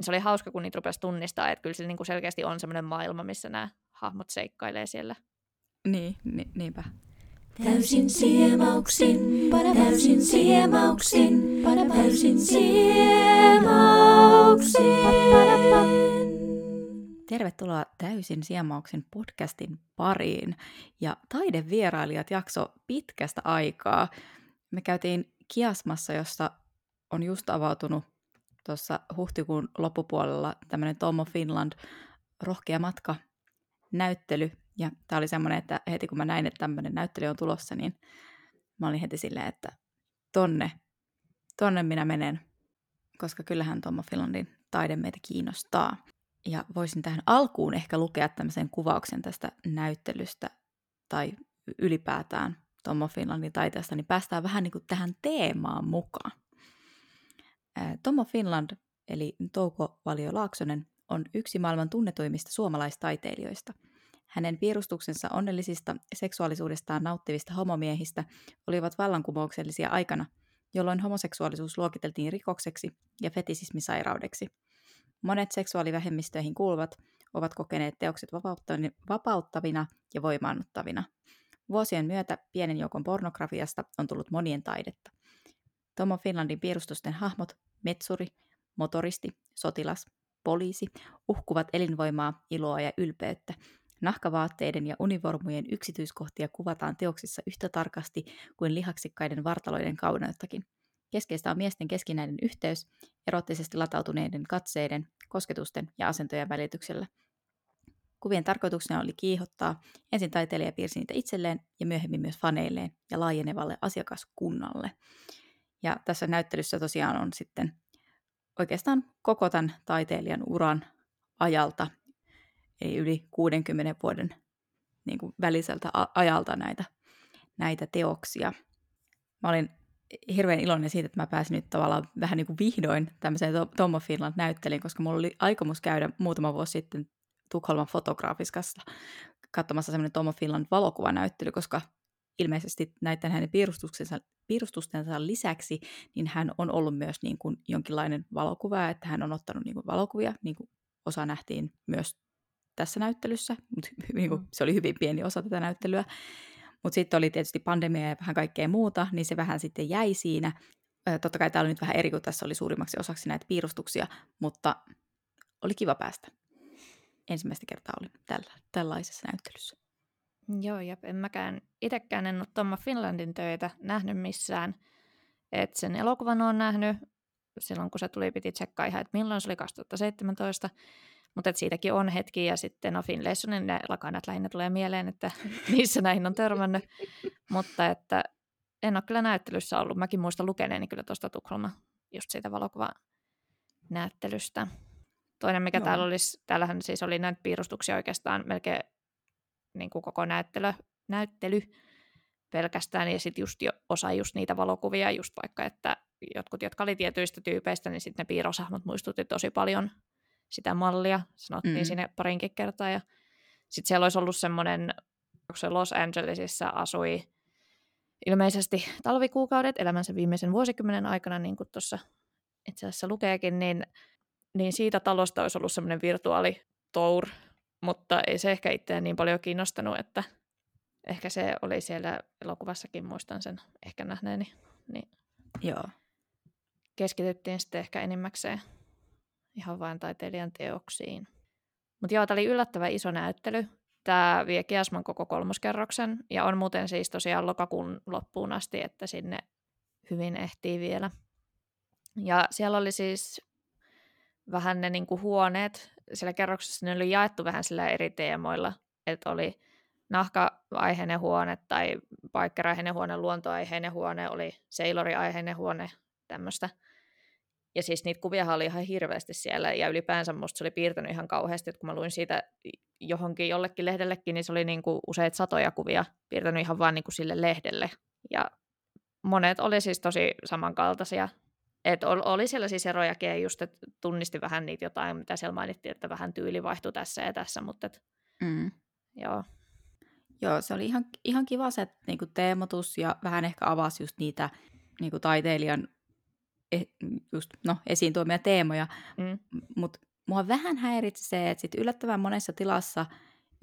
se oli hauska, kun niitä rupesi tunnistaa, että kyllä se niin kuin selkeästi on semmoinen maailma, missä nämä hahmot seikkailee siellä. Niin, ni, niinpä. Täysin siemauksin, täysin siemauksin, täysin siemauksin. Tervetuloa Täysin siemauksin podcastin pariin. Ja taidevierailijat jakso pitkästä aikaa. Me käytiin Kiasmassa, jossa on just avautunut tuossa huhtikuun loppupuolella tämmöinen Tomo Finland rohkea matka näyttely. Ja tämä oli semmoinen, että heti kun mä näin, että tämmöinen näyttely on tulossa, niin mä olin heti silleen, että tonne, tonne minä menen, koska kyllähän Tomo Finlandin taide meitä kiinnostaa. Ja voisin tähän alkuun ehkä lukea tämmöisen kuvauksen tästä näyttelystä tai ylipäätään Tomo Finlandin taiteesta, niin päästään vähän niin kuin tähän teemaan mukaan. Tomo Finland, eli Touko Valio Laaksonen, on yksi maailman tunnetuimmista suomalaistaiteilijoista. Hänen piirustuksensa onnellisista seksuaalisuudestaan nauttivista homomiehistä olivat vallankumouksellisia aikana, jolloin homoseksuaalisuus luokiteltiin rikokseksi ja fetisismisairaudeksi. Monet seksuaalivähemmistöihin kuuluvat ovat kokeneet teokset vapauttavina ja voimaannuttavina. Vuosien myötä pienen joukon pornografiasta on tullut monien taidetta. Tomo Finlandin piirustusten hahmot, metsuri, motoristi, sotilas, poliisi, uhkuvat elinvoimaa, iloa ja ylpeyttä. Nahkavaatteiden ja univormujen yksityiskohtia kuvataan teoksissa yhtä tarkasti kuin lihaksikkaiden vartaloiden kauneuttakin. Keskeistä on miesten keskinäinen yhteys, erottisesti latautuneiden katseiden, kosketusten ja asentojen välityksellä. Kuvien tarkoituksena oli kiihottaa, ensin taiteilija piirsi niitä itselleen ja myöhemmin myös faneilleen ja laajenevalle asiakaskunnalle. Ja tässä näyttelyssä tosiaan on sitten oikeastaan koko tämän taiteilijan uran ajalta, eli yli 60 vuoden niin kuin väliseltä ajalta näitä, näitä teoksia. Mä olin hirveän iloinen siitä, että mä pääsin nyt tavallaan vähän niin kuin vihdoin tämmöiseen Tomo Finland näyttelyyn, koska mulla oli aikomus käydä muutama vuosi sitten Tukholman fotograafiskassa katsomassa semmoinen Tomo Finland valokuvanäyttely, koska ilmeisesti näiden hänen piirustustensa, piirustustensa lisäksi, niin hän on ollut myös niin kuin jonkinlainen valokuva, että hän on ottanut niin kuin valokuvia, niin kuin osa nähtiin myös tässä näyttelyssä, mutta niin kuin, mm. se oli hyvin pieni osa tätä näyttelyä. Mutta sitten oli tietysti pandemia ja vähän kaikkea muuta, niin se vähän sitten jäi siinä. Totta kai tämä oli nyt vähän eri, kun tässä oli suurimmaksi osaksi näitä piirustuksia, mutta oli kiva päästä. Ensimmäistä kertaa olin tällä, tällaisessa näyttelyssä. Joo, ja en mäkään itsekään en ole Tomma Finlandin töitä nähnyt missään. Et sen elokuvan on nähnyt silloin, kun se tuli, piti tsekkaa ihan, että milloin se oli 2017. Mutta siitäkin on hetki, ja sitten no Finlaysonin ne lakanat lähinnä tulee mieleen, että missä näihin on törmännyt. Mutta että en ole kyllä näyttelyssä ollut. Mäkin muistan lukeneeni kyllä tuosta Tukholma just siitä valokuvan näyttelystä. Toinen, mikä Joo. täällä olisi, täällähän siis oli näitä piirustuksia oikeastaan melkein niin kuin koko näyttely, näyttely pelkästään, ja sitten just jo, osa just niitä valokuvia, just vaikka, että jotkut, jotka oli tietyistä tyypeistä, niin sitten ne piirrosahmot muistutti tosi paljon sitä mallia, sanottiin mm. sinne parinkin kertaa, ja sitten siellä olisi ollut semmoinen, kun se Los Angelesissa asui ilmeisesti talvikuukaudet elämänsä viimeisen vuosikymmenen aikana, niin kuin tuossa itse asiassa lukeekin, niin, niin siitä talosta olisi ollut semmoinen virtuaali tour, mutta ei se ehkä itseään niin paljon kiinnostanut, että ehkä se oli siellä elokuvassakin, muistan sen ehkä nähneeni. Niin Joo. Keskityttiin sitten ehkä enimmäkseen ihan vain taiteilijan teoksiin. Mutta joo, tämä oli yllättävän iso näyttely. Tämä vie Kiasman koko kolmoskerroksen ja on muuten siis tosiaan lokakuun loppuun asti, että sinne hyvin ehtii vielä. Ja siellä oli siis vähän ne niin kuin huoneet, siellä kerroksessa ne oli jaettu vähän sillä eri teemoilla, että oli nahka-aiheinen huone tai paikkeraiheinen huone, luontoaiheinen huone, oli seiloriaiheinen huone, tämmöistä. Ja siis niitä kuvia oli ihan hirveästi siellä, ja ylipäänsä musta se oli piirtänyt ihan kauheasti, että kun mä luin siitä johonkin jollekin lehdellekin, niin se oli niinku useita satoja kuvia piirtänyt ihan vaan niinku sille lehdelle. Ja monet oli siis tosi samankaltaisia, et oli siellä siis erojakin ja just, että tunnisti vähän niitä jotain, mitä siellä mainittiin, että vähän tyyli vaihtui tässä ja tässä, mutta et, mm. joo. Joo, se oli ihan, ihan kiva se niinku teemotus ja vähän ehkä avasi just niitä niinku taiteilijan e, just, no, esiin tuomia teemoja, Mm. mutta mua vähän häiritsi se, että sit yllättävän monessa tilassa,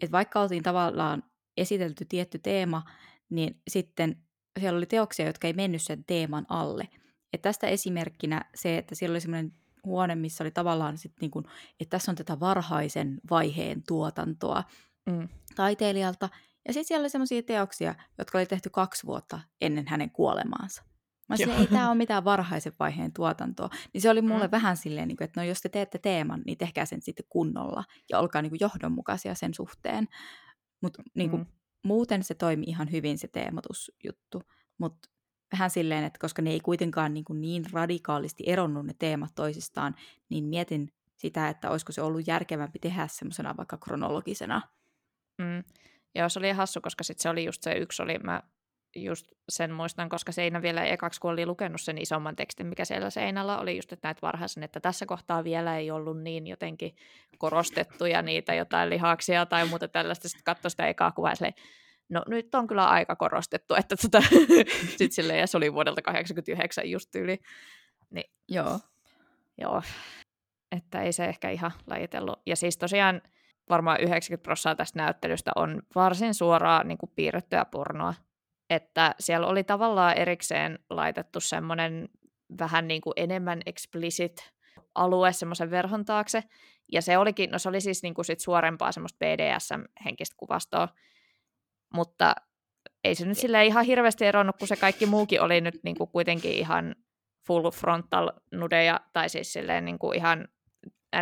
että vaikka oltiin tavallaan esitelty tietty teema, niin sitten siellä oli teoksia, jotka ei mennyt sen teeman alle. Et tästä esimerkkinä se, että siellä oli semmoinen huone, missä oli tavallaan sit niin kuin, että tässä on tätä varhaisen vaiheen tuotantoa Mm. taiteilijalta. Ja sitten siellä oli semmoisia teoksia, jotka oli tehty kaksi vuotta ennen hänen kuolemaansa. Mä sanoin, ei tämä ole mitään varhaisen vaiheen tuotantoa. Niin se oli mulle Mm. vähän silleen, niin että no jos te teette teeman, niin tehkää sen sitten kunnolla ja olkaa niin kuin johdonmukaisia sen suhteen. Mutta niin Mm. muuten se toimi ihan hyvin se teematusjuttu. Mutta vähän silleen, että koska ne ei kuitenkaan niin, kuin niin radikaalisti eronnut ne teemat toisistaan, niin mietin sitä, että olisiko se ollut järkevämpi tehdä semmoisena vaikka kronologisena. Mm. Joo, se oli hassu, koska sit se oli just se yksi oli, mä just sen muistan, koska seinä vielä ekaksi, kun oli lukenut sen isomman tekstin, mikä siellä seinällä oli just, että näitä varhaisen, että tässä kohtaa vielä ei ollut niin jotenkin korostettuja niitä jotain lihaksia tai muuta tällaista, sitten katsoi sitä ekaa kuvaa no nyt on kyllä aika korostettu, että tota, sit silleen, ja se oli vuodelta 89 just yli, Joo. joo, että ei se ehkä ihan lajitellut. Ja siis tosiaan varmaan 90 prosenttia tästä näyttelystä on varsin suoraa niin kuin piirrettyä pornoa. Että siellä oli tavallaan erikseen laitettu semmoinen vähän niin kuin enemmän explicit alue semmoisen verhon taakse. Ja se olikin, no se oli siis niin kuin sit suorempaa semmoista BDSM-henkistä kuvastoa. Mutta ei se nyt silleen ihan hirveästi eronnut, kun se kaikki muukin oli nyt niin kuin kuitenkin ihan full frontal nudeja, tai siis silleen niin kuin ihan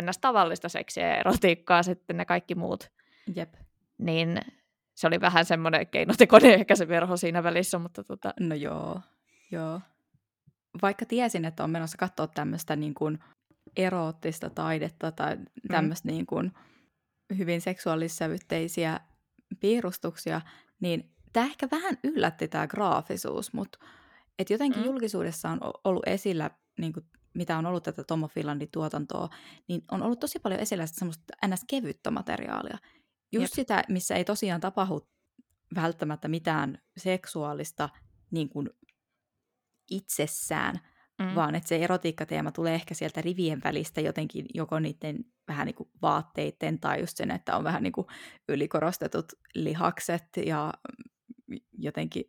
ns. tavallista seksiä ja erotiikkaa sitten ne kaikki muut, Jep. niin se oli vähän semmoinen keinotekoinen ehkä se verho siinä välissä, mutta tota, No joo, joo. Vaikka tiesin, että on menossa katsoa tämmöistä niin kuin eroottista taidetta tai tämmöistä niin kuin hyvin seksuaalissävytteisiä piirustuksia, niin tämä ehkä vähän yllätti tämä graafisuus, mutta et jotenkin Mm. julkisuudessa on ollut esillä, niin kuin, mitä on ollut tätä Tomo Finlandin tuotantoa, niin on ollut tosi paljon esillä semmoista ns. kevyttä materiaalia. Just Jep. sitä, missä ei tosiaan tapahdu välttämättä mitään seksuaalista niin kuin itsessään, mm. vaan että se erotiikkateema tulee ehkä sieltä rivien välistä jotenkin joko niiden vähän niin kuin vaatteiden tai just sen, että on vähän niin kuin ylikorostetut lihakset ja jotenkin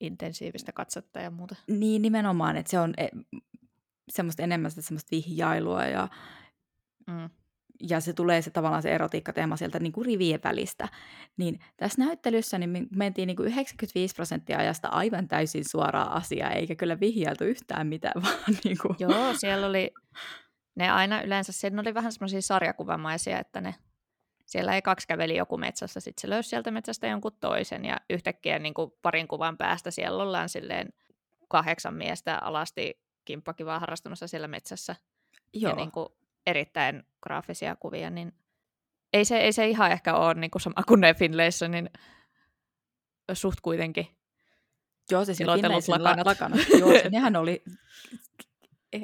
intensiivistä katsetta ja muuta. niin nimenomaan, että se on e- semmoista enemmän sitä semmoista vihjailua ja, Mm. ja se tulee se tavallaan se erotiikkateema sieltä niin kuin rivien välistä. Niin tässä näyttelyssä niin me mentiin niin kuin 95 prosenttia ajasta aivan täysin suoraa asiaa, eikä kyllä vihjailtu yhtään mitään, vaan niin kuin... Joo, siellä oli, ne aina yleensä, siinä oli vähän semmoisia sarjakuvamaisia, että ne, siellä ei kaksi käveli joku metsässä, sitten se löysi sieltä metsästä jonkun toisen ja yhtäkkiä niin kuin parin kuvan päästä siellä ollaan silleen kahdeksan miestä alasti kimppakivaa harrastamassa siellä metsässä. Joo, ja niin kuin erittäin graafisia kuvia, niin ei se, ei se ihan ehkä ole niin kuin sama kuin ne Finleissä, niin suht kuitenkin. Joo, se silotellut Finlaysin lakanat. La- lakanat. Joo, se, nehän oli,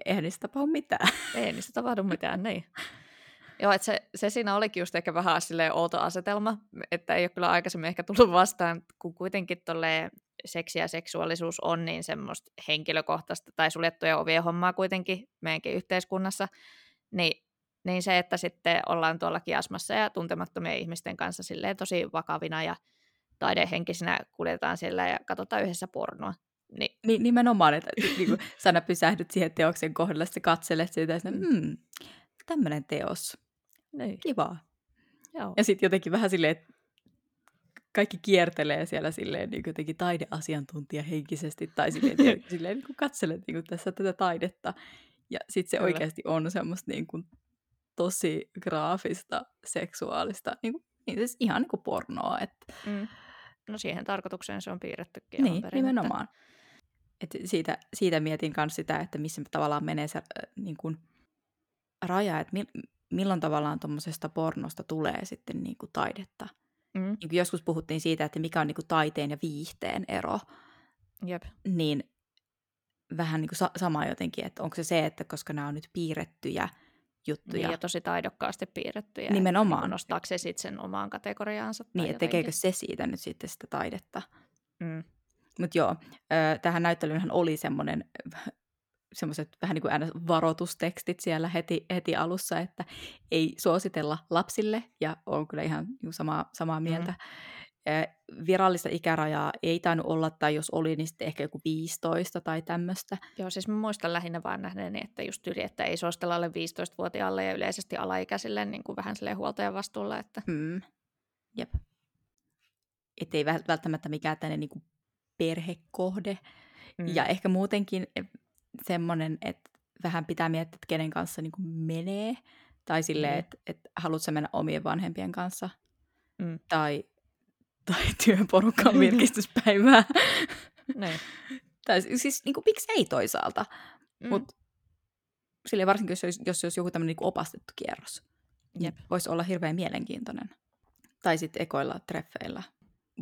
eihän niistä tapahdu mitään. Ei niistä tapahdu mitään, niin. Joo, että se, se siinä olikin just ehkä vähän silleen outo asetelma, että ei ole kyllä aikaisemmin ehkä tullut vastaan, kun kuitenkin tolleen seksi ja seksuaalisuus on niin semmoista henkilökohtaista tai suljettuja ovien hommaa kuitenkin meidänkin yhteiskunnassa, niin, niin se, että sitten ollaan tuolla kiasmassa ja tuntemattomien ihmisten kanssa silleen tosi vakavina ja taidehenkisinä kuljetaan siellä ja katsotaan yhdessä pornoa. Niin, Niin, nimenomaan, että niin kuin, sä aina pysähdyt siihen teoksen kohdalle, sä katselet sitä ja hmm, tämmöinen teos, niin. kiva. Joo. Ja sitten jotenkin vähän silleen, että kaikki kiertelee siellä silleen niin jotenkin taideasiantuntija henkisesti tai silleen, tiedätkö, silleen niin kuin katselet niin kuin tässä tätä taidetta. Ja sitten se Kyllä. oikeasti on semmoista niin kuin, tosi graafista, seksuaalista, niin kuin, niin siis ihan niin kuin pornoa. Että, Mm. No siihen tarkoitukseen se on piirrettykin. niin, perin, nimenomaan. Et siitä, siitä mietin myös sitä, että missä tavallaan menee se äh, niin kuin, raja, että mi- milloin tavallaan tuommoisesta pornosta tulee sitten niin kuin taidetta. Mm. Niin kuin joskus puhuttiin siitä, että mikä on niin kuin taiteen ja viihteen ero, Jep. niin vähän niin kuin sa- sama jotenkin, että onko se se, että koska nämä on nyt piirrettyjä juttuja, Niin, ja tosi taidokkaasti piirrettyjä. Nimenomaan. Niin nostaako se sitten sen omaan kategoriaansa? niin että tekeekö jotenkin. se siitä nyt sitten sitä taidetta. Mm. Mutta joo, tähän näyttelyynhän oli semmoinen semmoiset vähän niin kuin varoitustekstit siellä heti, heti alussa, että ei suositella lapsille, ja on kyllä ihan niin samaa, samaa mieltä. Mm-hmm. Virallista ikärajaa ei tainnut olla, tai jos oli, niin sitten ehkä joku 15 tai tämmöistä. Joo, siis mä muistan lähinnä vaan nähneeni, että just yli, että ei suositella alle 15-vuotiaalle ja yleisesti alaikäisille niin kuin vähän silleen huoltajan vastuulla. Että... Mm. Jep. Että ei välttämättä mikään tänne niin kuin perhekohde. Mm. Ja ehkä muutenkin semmoinen, että vähän pitää miettiä, että kenen kanssa niin kuin menee. Tai silleen, mm. että, että haluatko mennä omien vanhempien kanssa. Mm. Tai, tai työporukkaan virkistyspäivää. Niin. tai siis niin kuin, miksi ei toisaalta. Mm. Mutta silleen varsinkin, jos olisi, jos olisi joku tämmöinen niin opastettu kierros. Niin voisi olla hirveän mielenkiintoinen. Tai sitten ekoilla treffeillä.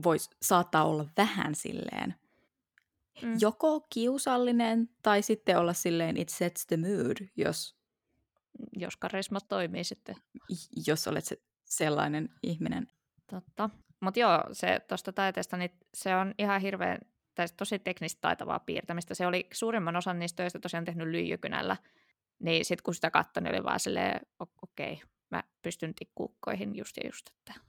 Voisi saattaa olla vähän silleen – mm. joko kiusallinen tai sitten olla silleen it sets the mood, jos... Jos karisma toimii sitten. Jos olet se, sellainen ihminen. Totta. Mutta joo, se tuosta taiteesta, niin se on ihan hirveän, tai tosi teknistä taitavaa piirtämistä. Se oli suurimman osan niistä töistä tosiaan tehnyt lyijykynällä. Niin sitten kun sitä katsoi, niin oli vaan silleen, okei, okay, mä pystyn tikkukkoihin just ja just, että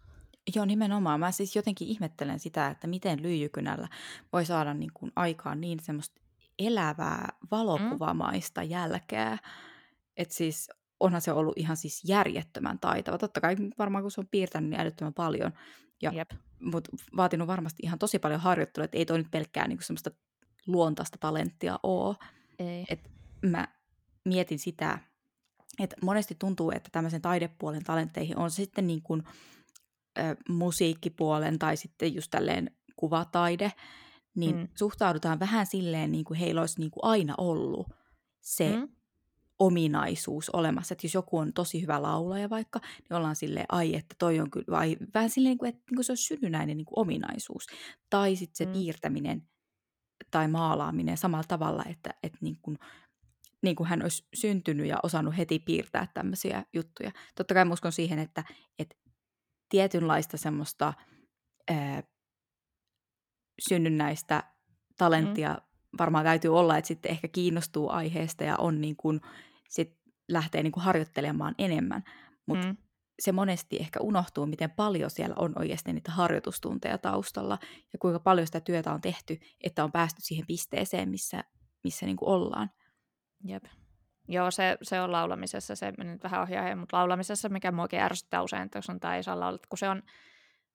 Joo, nimenomaan. Mä siis jotenkin ihmettelen sitä, että miten lyijykynällä voi saada niin kuin aikaan niin semmoista elävää valokuvamaista mm. jälkeä. Että siis onhan se ollut ihan siis järjettömän taitava. Totta kai varmaan kun se on piirtänyt niin älyttömän paljon. Ja, Jep. Mutta vaatinut varmasti ihan tosi paljon harjoittelua, että ei toi nyt pelkkää niin semmoista luontaista talenttia ole. Ei. Et mä mietin sitä, että monesti tuntuu, että tämmöisen taidepuolen talentteihin on sitten niin kuin – musiikkipuolen tai sitten just tälleen kuvataide, niin mm. suhtaudutaan vähän silleen, niin kuin heillä olisi niin kuin aina ollut se mm. ominaisuus olemassa. Että jos joku on tosi hyvä laulaja vaikka, niin ollaan silleen, ai, että toi on kyllä, vai, vähän silleen, niin kuin, että niin kuin se on synnynnäinen niin kuin ominaisuus. Tai sitten se mm. piirtäminen tai maalaaminen samalla tavalla, että, että niin kuin, niin kuin hän olisi syntynyt ja osannut heti piirtää tämmöisiä juttuja. Totta kai uskon siihen, että, että tietynlaista semmoista ää, synnynnäistä talenttia mm. varmaan täytyy olla, että sitten ehkä kiinnostuu aiheesta ja on niin kuin, sit lähtee niin kuin harjoittelemaan enemmän. Mutta mm. se monesti ehkä unohtuu, miten paljon siellä on oikeasti niitä harjoitustunteja taustalla ja kuinka paljon sitä työtä on tehty, että on päästy siihen pisteeseen, missä, missä niin kuin ollaan. Jep. Joo, se, se on laulamisessa, se meni nyt vähän ohjaaja, mutta laulamisessa, mikä muakin ärsyttää usein, että jos on tai ei saa laulata, kun se on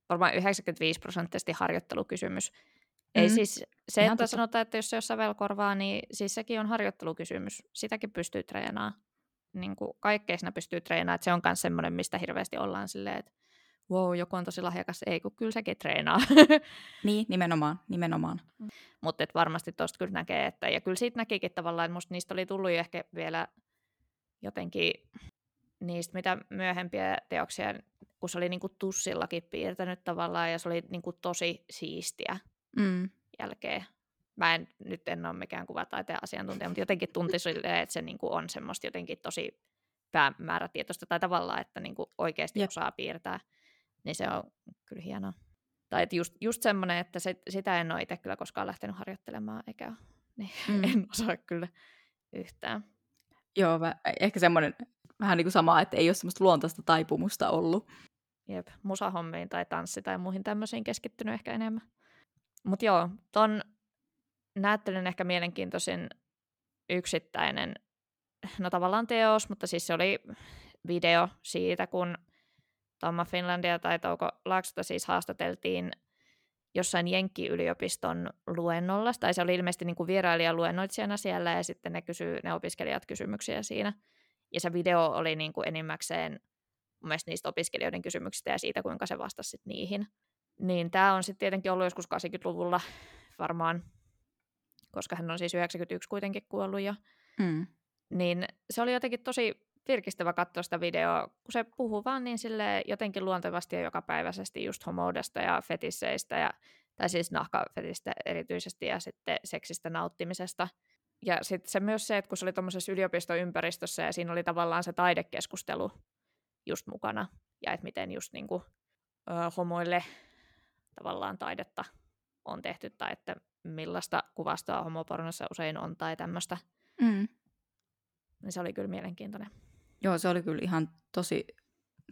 varmaan 95 prosenttisesti harjoittelukysymys. Mm. Ei siis se, Ihan että totta. sanotaan, että jos se jossain velkorvaa, niin siis sekin on harjoittelukysymys. Sitäkin pystyy treenaamaan. Niin kuin kaikkea siinä pystyy treenaamaan. Että se on myös semmoinen, mistä hirveästi ollaan silleen, että wow, joku on tosi lahjakas. Ei, kun kyllä sekin treenaa. niin, nimenomaan, nimenomaan. Mutta varmasti tuosta kyllä näkee, että, ja kyllä siitä näkikin tavallaan, että musta niistä oli tullut jo ehkä vielä jotenkin niistä, mitä myöhempiä teoksia, kun se oli niinku tussillakin piirtänyt tavallaan, ja se oli niinku tosi siistiä mm. jälkeen. Mä en, nyt en ole mikään kuvataiteen asiantuntija, mutta jotenkin tunti sille, että se niinku on semmoista jotenkin tosi päämäärätietoista tai tavallaan, että niinku oikeasti Jep. osaa piirtää niin se on kyllä hienoa. Tai että just, just semmoinen, että se, sitä en ole itse kyllä koskaan lähtenyt harjoittelemaan, eikä niin mm. en osaa kyllä yhtään. Joo, mä, ehkä semmoinen vähän niin kuin sama, että ei ole semmoista luontaista taipumusta ollut. Jep, musahommiin tai tanssi tai muihin tämmöisiin keskittynyt ehkä enemmän. Mutta joo, ton näyttelyn ehkä mielenkiintoisin yksittäinen, no tavallaan teos, mutta siis se oli video siitä, kun Tomma Finlandia tai Touko Laaksota siis haastateltiin jossain Jenkki-yliopiston luennolla, tai se oli ilmeisesti niin kuin vierailijaluennoitsijana siellä, ja sitten ne kysyy ne opiskelijat kysymyksiä siinä. Ja se video oli niin kuin enimmäkseen mun mielestä niistä opiskelijoiden kysymyksistä ja siitä, kuinka se vastasi sit niihin. Niin tämä on sitten tietenkin ollut joskus 80-luvulla varmaan, koska hän on siis 91 kuitenkin kuollut jo. Mm. Niin se oli jotenkin tosi virkistävä katsoa sitä videoa, kun se puhuu vaan niin sille jotenkin luontevasti ja jokapäiväisesti just homoudesta ja fetisseistä, ja, tai siis nahkafetistä erityisesti ja sitten seksistä nauttimisesta. Ja sitten se myös se, että kun se oli tuommoisessa yliopistoympäristössä ja siinä oli tavallaan se taidekeskustelu just mukana, ja että miten just niin kuin, ö, homoille tavallaan taidetta on tehty, tai että millaista kuvastoa homopornossa usein on tai tämmöistä, Mm. Niin se oli kyllä mielenkiintoinen. Joo, se oli kyllä ihan tosi,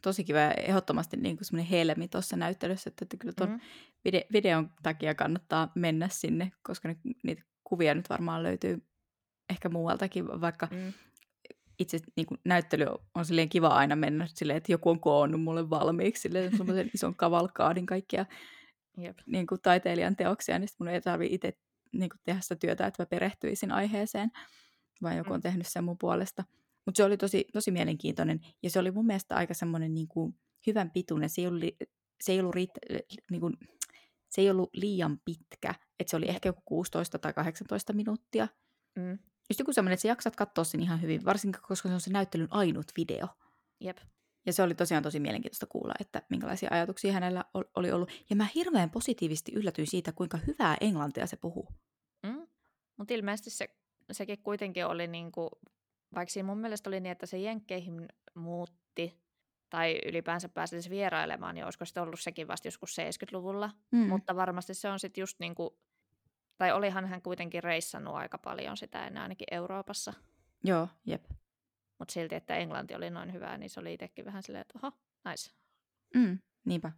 tosi kiva ja ehdottomasti niin kuin semmoinen helmi tuossa näyttelyssä, että, että kyllä tuon Mm. vide- videon takia kannattaa mennä sinne, koska ne, niitä kuvia nyt varmaan löytyy ehkä muualtakin, vaikka Mm. itse niin kuin, näyttely on silleen kiva aina mennä silleen, että joku on koonnut mulle valmiiksi silleen, semmoisen ison kavalkaadin kaikkia Jep. niin kuin, taiteilijan teoksia, niin mun ei tarvitse itse niin kuin, tehdä sitä työtä, että mä perehtyisin aiheeseen, vaan joku on Mm. tehnyt sen mun puolesta. Mutta se oli tosi, tosi mielenkiintoinen, ja se oli mun mielestä aika semmoinen niin kuin, hyvän pituinen, se ei ollut, se ei ollut, riitt, niin kuin, se ei ollut liian pitkä, että se oli ehkä joku 16 tai 18 minuuttia. Mm. Just joku semmoinen, että sä jaksat katsoa sen ihan hyvin, varsinkin koska se on se näyttelyn ainut video. Jep. Ja se oli tosiaan tosi mielenkiintoista kuulla, että minkälaisia ajatuksia hänellä ol- oli ollut. Ja mä hirveän positiivisesti yllätyin siitä, kuinka hyvää englantia se puhuu. Mm. Mutta ilmeisesti se, sekin kuitenkin oli, niinku, vaikka siinä mun mielestä oli niin, että se Jenkkeihin muutti, tai ylipäänsä pääsisi vierailemaan, niin olisiko sitten ollut sekin vasta joskus 70-luvulla. Mm. Mutta varmasti se on sitten just niin kuin, tai olihan hän kuitenkin reissannut aika paljon sitä ennen ainakin Euroopassa. Joo, jep. Mutta silti, että englanti oli noin hyvää, niin se oli itsekin vähän silleen, että oho, nice. Mm, niinpä.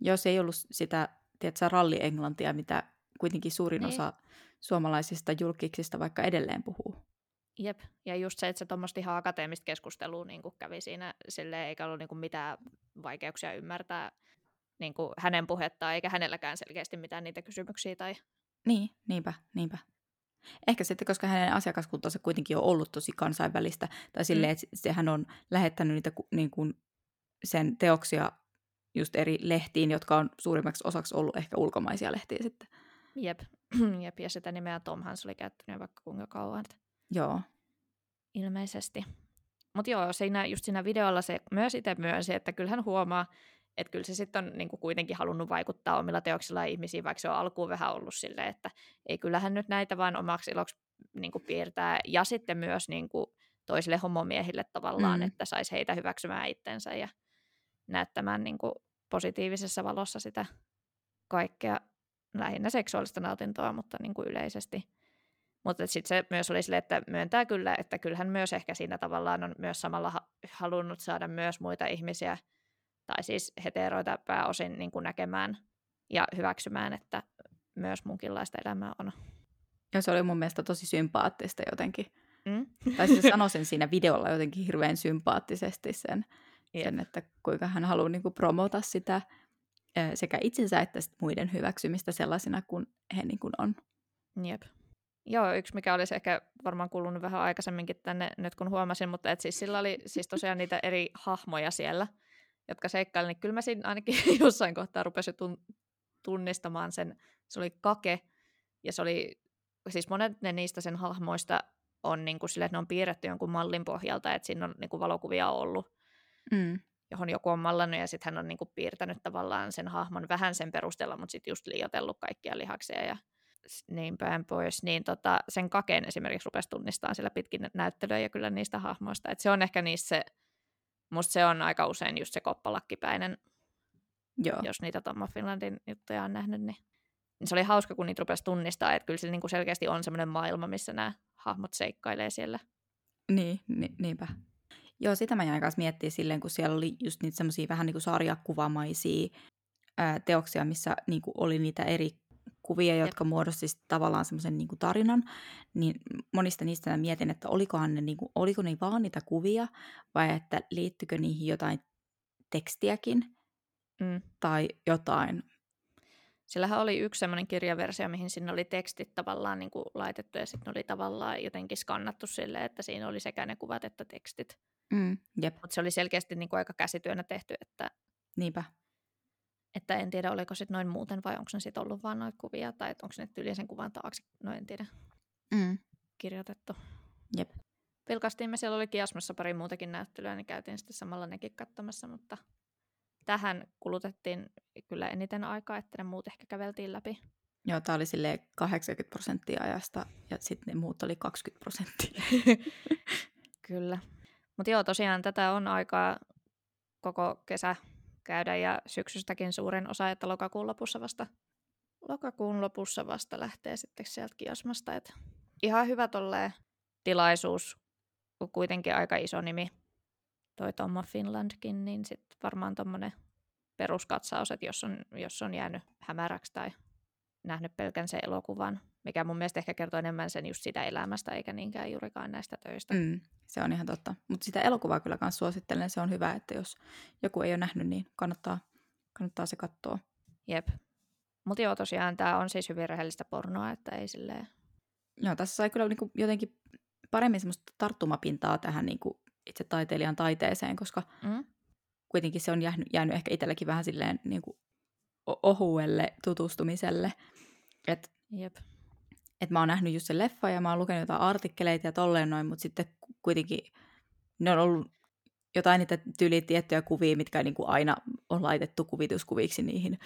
Joo, se ei ollut sitä, tiedätkö, ralli-englantia, mitä kuitenkin suurin Niin. osa suomalaisista julkiksista vaikka edelleen puhuu. Jep, ja just se, että se tuommoista ihan akateemista keskustelua niin kävi siinä silleen, eikä ollut niin kuin mitään vaikeuksia ymmärtää niin kuin hänen puhettaan, eikä hänelläkään selkeästi mitään niitä kysymyksiä. Tai... Niin, niinpä, niinpä. Ehkä sitten, koska hänen asiakaskuntansa kuitenkin on ollut tosi kansainvälistä, tai silleen, että sehän on lähettänyt niitä niin kuin sen teoksia just eri lehtiin, jotka on suurimmaksi osaksi ollut ehkä ulkomaisia lehtiä sitten. Jep. Jep, ja sitä nimeä Tom Hans oli käyttänyt vaikka kuinka kauan. Että Joo, ilmeisesti. Mutta joo, siinä, just siinä videolla se myös itse myönsi, että kyllähän huomaa, että kyllä se sitten on niin kuin kuitenkin halunnut vaikuttaa omilla teoksillaan ihmisiin, vaikka se on alkuun vähän ollut silleen, että ei kyllähän nyt näitä vaan omaksi iloksi niin kuin piirtää. Ja sitten myös niin kuin toisille homomiehille tavallaan, Mm. että saisi heitä hyväksymään itsensä ja näyttämään niin kuin positiivisessa valossa sitä kaikkea, lähinnä seksuaalista nautintoa, mutta niin kuin yleisesti. Mutta sitten se myös oli sille, että myöntää kyllä, että kyllähän myös ehkä siinä tavallaan on myös samalla ha- halunnut saada myös muita ihmisiä, tai siis heteroita pääosin niin kuin näkemään ja hyväksymään, että myös munkinlaista elämää on. ja se oli mun mielestä tosi sympaattista jotenkin. Mm? Tai se sanoi sen siinä videolla jotenkin hirveän sympaattisesti sen, Jep. sen että kuinka hän haluaa niin kuin promota sitä ö, sekä itsensä että sit muiden hyväksymistä sellaisina kuin he niin kuin on. Jep. Joo, yksi mikä olisi ehkä varmaan kuulunut vähän aikaisemminkin tänne nyt kun huomasin, mutta et siis sillä oli siis tosiaan niitä eri hahmoja siellä, jotka seikkaili, niin kyllä mä siinä ainakin jossain kohtaa rupesin tun- tunnistamaan sen, se oli Kake, ja se oli, siis monet ne niistä sen hahmoista on niin kuin sille, että ne on piirretty jonkun mallin pohjalta, että siinä on niin kuin valokuvia ollut, Mm. johon joku on mallannut, ja sitten hän on niin kuin piirtänyt tavallaan sen hahmon vähän sen perusteella, mutta sitten just liiotellut kaikkia lihaksia ja niin päin pois, niin tota, sen kakeen esimerkiksi rupesi tunnistamaan sillä pitkin näyttelyä ja kyllä niistä hahmoista. Et se on ehkä niissä se, musta se on aika usein just se koppalakkipäinen, Joo. jos niitä Tomma Finlandin juttuja on nähnyt, niin, niin se oli hauska, kun niitä rupesi tunnistaa, että kyllä se niinku selkeästi on semmoinen maailma, missä nämä hahmot seikkailee siellä. Niin, ni, niinpä. Joo, sitä mä jäin kanssa miettiä silleen, kun siellä oli just niitä semmoisia vähän niin kuin sarjakuvamaisia ää, teoksia, missä niin kuin oli niitä eri kuvia, jotka muodosti sit tavallaan semmoisen niin tarinan, niin monista niistä mä mietin, että olikohan ne, niin kuin, oliko ne vaan niitä kuvia, vai että liittyykö niihin jotain tekstiäkin Mm. tai jotain. Sillähän oli yksi semmoinen kirjaversio, mihin sinne oli tekstit tavallaan niin kuin laitettu ja sitten oli tavallaan jotenkin skannattu silleen, että siinä oli sekä ne kuvat että tekstit. Mm, Mutta se oli selkeästi niin kuin aika käsityönä tehty, että, niinpä. Että en tiedä oliko sitten noin muuten vai onko ne sitten ollut vaan noita kuvia tai onko ne tyyliin sen kuvan taakse, no en tiedä, Mm, kirjoitettu. jep. Vilkastiin me, siellä oli Kiasmassa pari muutakin näyttelyä, niin käytiin sitten samalla nekin katsomassa, mutta tähän kulutettiin kyllä eniten aikaa, että ne muut ehkä käveltiin läpi. Joo, tää oli silleen 80 prosenttia ajasta ja sitten ne muut oli 20 prosenttia. Kyllä. Mutta joo, tosiaan tätä on aikaa koko kesä käydä ja syksystäkin suurin osa, että lokakuun lopussa vasta, lokakuun lopussa vasta lähtee sitten sieltä kiosmasta. Et ihan hyvä tolleen tilaisuus, kun kuitenkin aika iso nimi toi Tomma Finlandkin, niin sitten varmaan tuommoinen peruskatsaus, että jos on, jos on jäänyt hämäräksi tai nähnyt pelkän sen elokuvan, mikä mun mielestä ehkä kertoo enemmän sen just sitä elämästä, eikä niinkään juurikaan näistä töistä. Mm, se on ihan totta. Mutta sitä elokuvaa kyllä myös suosittelen. Se on hyvä, että jos joku ei ole nähnyt, niin kannattaa, kannattaa se katsoa. Jep. Mutta joo, tosiaan tämä on siis hyvin rehellistä pornoa, että ei silleen... Joo, tässä sai kyllä niinku jotenkin paremmin semmoista tarttumapintaa tähän niinku itse taiteilijan taiteeseen, koska Mm? kuitenkin se on jäänyt, jäänyt ehkä itselläkin vähän silleen niinku ohuelle tutustumiselle. Että Jep. Et mä oon nähnyt just sen leffa ja mä oon lukenut jotain artikkeleita ja tolleen noin, mutta sitten ku- kuitenkin ne on ollut jotain niitä tyyli tiettyjä kuvia, mitkä niinku aina on laitettu kuvituskuviksi niihin,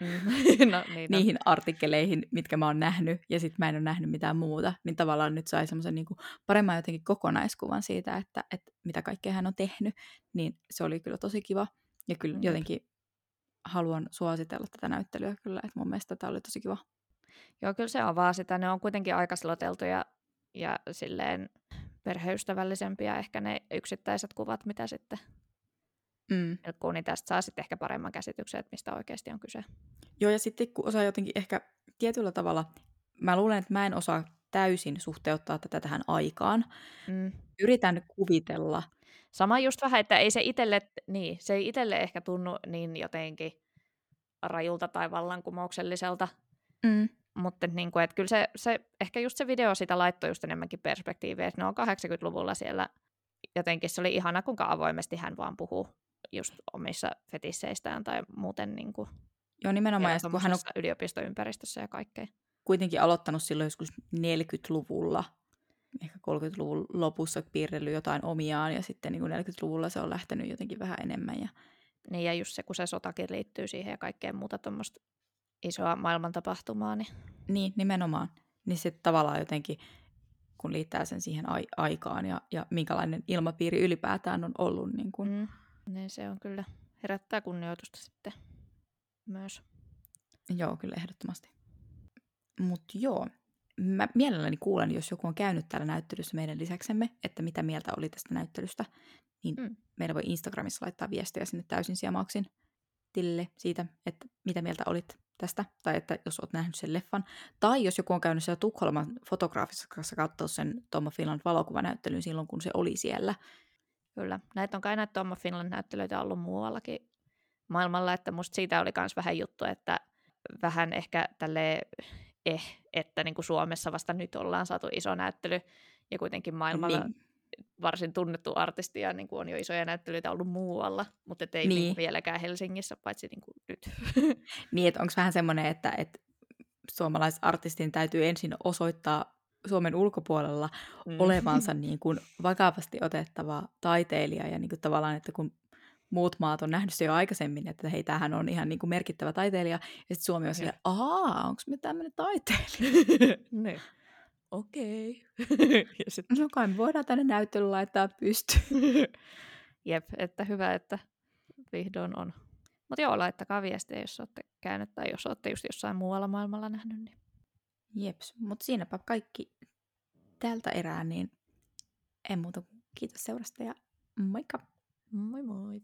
Mm. no, niin, niihin artikkeleihin, mitkä mä oon nähnyt, ja sitten mä en ole nähnyt mitään muuta, niin tavallaan nyt sai semmoisen niinku paremman jotenkin kokonaiskuvan siitä, että, että mitä kaikkea hän on tehnyt, niin se oli kyllä tosi kiva, ja kyllä Jep. jotenkin haluan suositella tätä näyttelyä kyllä, että mun mielestä tämä oli tosi kiva. Joo, kyllä se on vaan sitä. Ne on kuitenkin aika sloteltuja ja silleen perheystävällisempiä ehkä ne yksittäiset kuvat, mitä sitten Mm. ilkkuu, niin tästä saa sitten ehkä paremman käsityksen, että mistä oikeasti on kyse. Joo, ja sitten kun osaa jotenkin ehkä tietyllä tavalla, mä luulen, että mä en osaa täysin suhteuttaa tätä tähän aikaan. Mm. Yritän kuvitella. Sama just vähän, että ei se itelle, niin, se ei itelle ehkä tunnu niin jotenkin rajulta tai vallankumoukselliselta, Mm. Mutta niin kuin, että kyllä se, se, ehkä just se video sitä laittoi just enemmänkin perspektiiviä, että ne on 80-luvulla siellä jotenkin se oli ihana, kuinka avoimesti hän vaan puhuu just omissa fetisseistään tai muuten niin kuin, Joo, nimenomaan, ja kun hän on yliopistoympäristössä ja kaikkea. kuitenkin aloittanut silloin joskus 40-luvulla, ehkä 30-luvun lopussa piirrellyt jotain omiaan, ja sitten niin kuin 40-luvulla se on lähtenyt jotenkin vähän enemmän. Ja... Niin ja just se, kun se sotakin liittyy siihen ja kaikkeen muuta tuommoista isoa maailmantapahtumaa, niin Niin, nimenomaan. Niin se tavallaan jotenkin, kun liittää sen siihen ai- aikaan ja, ja minkälainen ilmapiiri ylipäätään on ollut. Niin kuin, mm. niin se on kyllä, herättää kunnioitusta sitten myös. Joo, kyllä ehdottomasti. Mutta joo, mä mielelläni kuulen, jos joku on käynyt täällä näyttelyssä meidän lisäksemme, että mitä mieltä oli tästä näyttelystä, niin Mm. meidän voi Instagramissa laittaa viestejä sinne täysin siemauksin tilille siitä, että mitä mieltä olit tästä, tai että jos olet nähnyt sen leffan, tai jos joku on käynyt siellä Tukholman fotograafisessa katsoa sen Tomma Finland valokuvanäyttelyn silloin, kun se oli siellä. Kyllä. Näitä on kai näitä Tomma Finland-näyttelyitä ollut muuallakin maailmalla, että musta siitä oli myös vähän juttu, että vähän ehkä tälle eh, että niin kuin Suomessa vasta nyt ollaan saatu iso näyttely ja kuitenkin maailmalla Niin. Varsin tunnettu artisti ja niin kuin on jo isoja näyttelyitä ollut muualla, mutta ei niin. Niin. Niin vieläkään Helsingissä, paitsi niin kuin nyt. Niin, että onko vähän semmoinen, että, että suomalaisartistin täytyy ensin osoittaa Suomen ulkopuolella Mm. olevansa niin kuin vakavasti otettava taiteilija ja niin kuin tavallaan, että kun muut maat on nähnyt se jo aikaisemmin, että hei, tämähän on ihan niin kuin merkittävä taiteilija, ja sitten Suomi on silleen, ahaa, onko me tämmöinen taiteilija? ne. Okei. ja sit, No kai me voidaan tänne näyttelyyn laittaa pystyyn. jep, että hyvä, että vihdoin on. Mutta joo, laittakaa viestiä, jos olette käynyt tai jos olette just jossain muualla maailmalla nähnyt. Niin. Jeps, mutta siinäpä kaikki tältä erää, niin en muuta kuin kiitos seurasta ja moikka! Moi moi!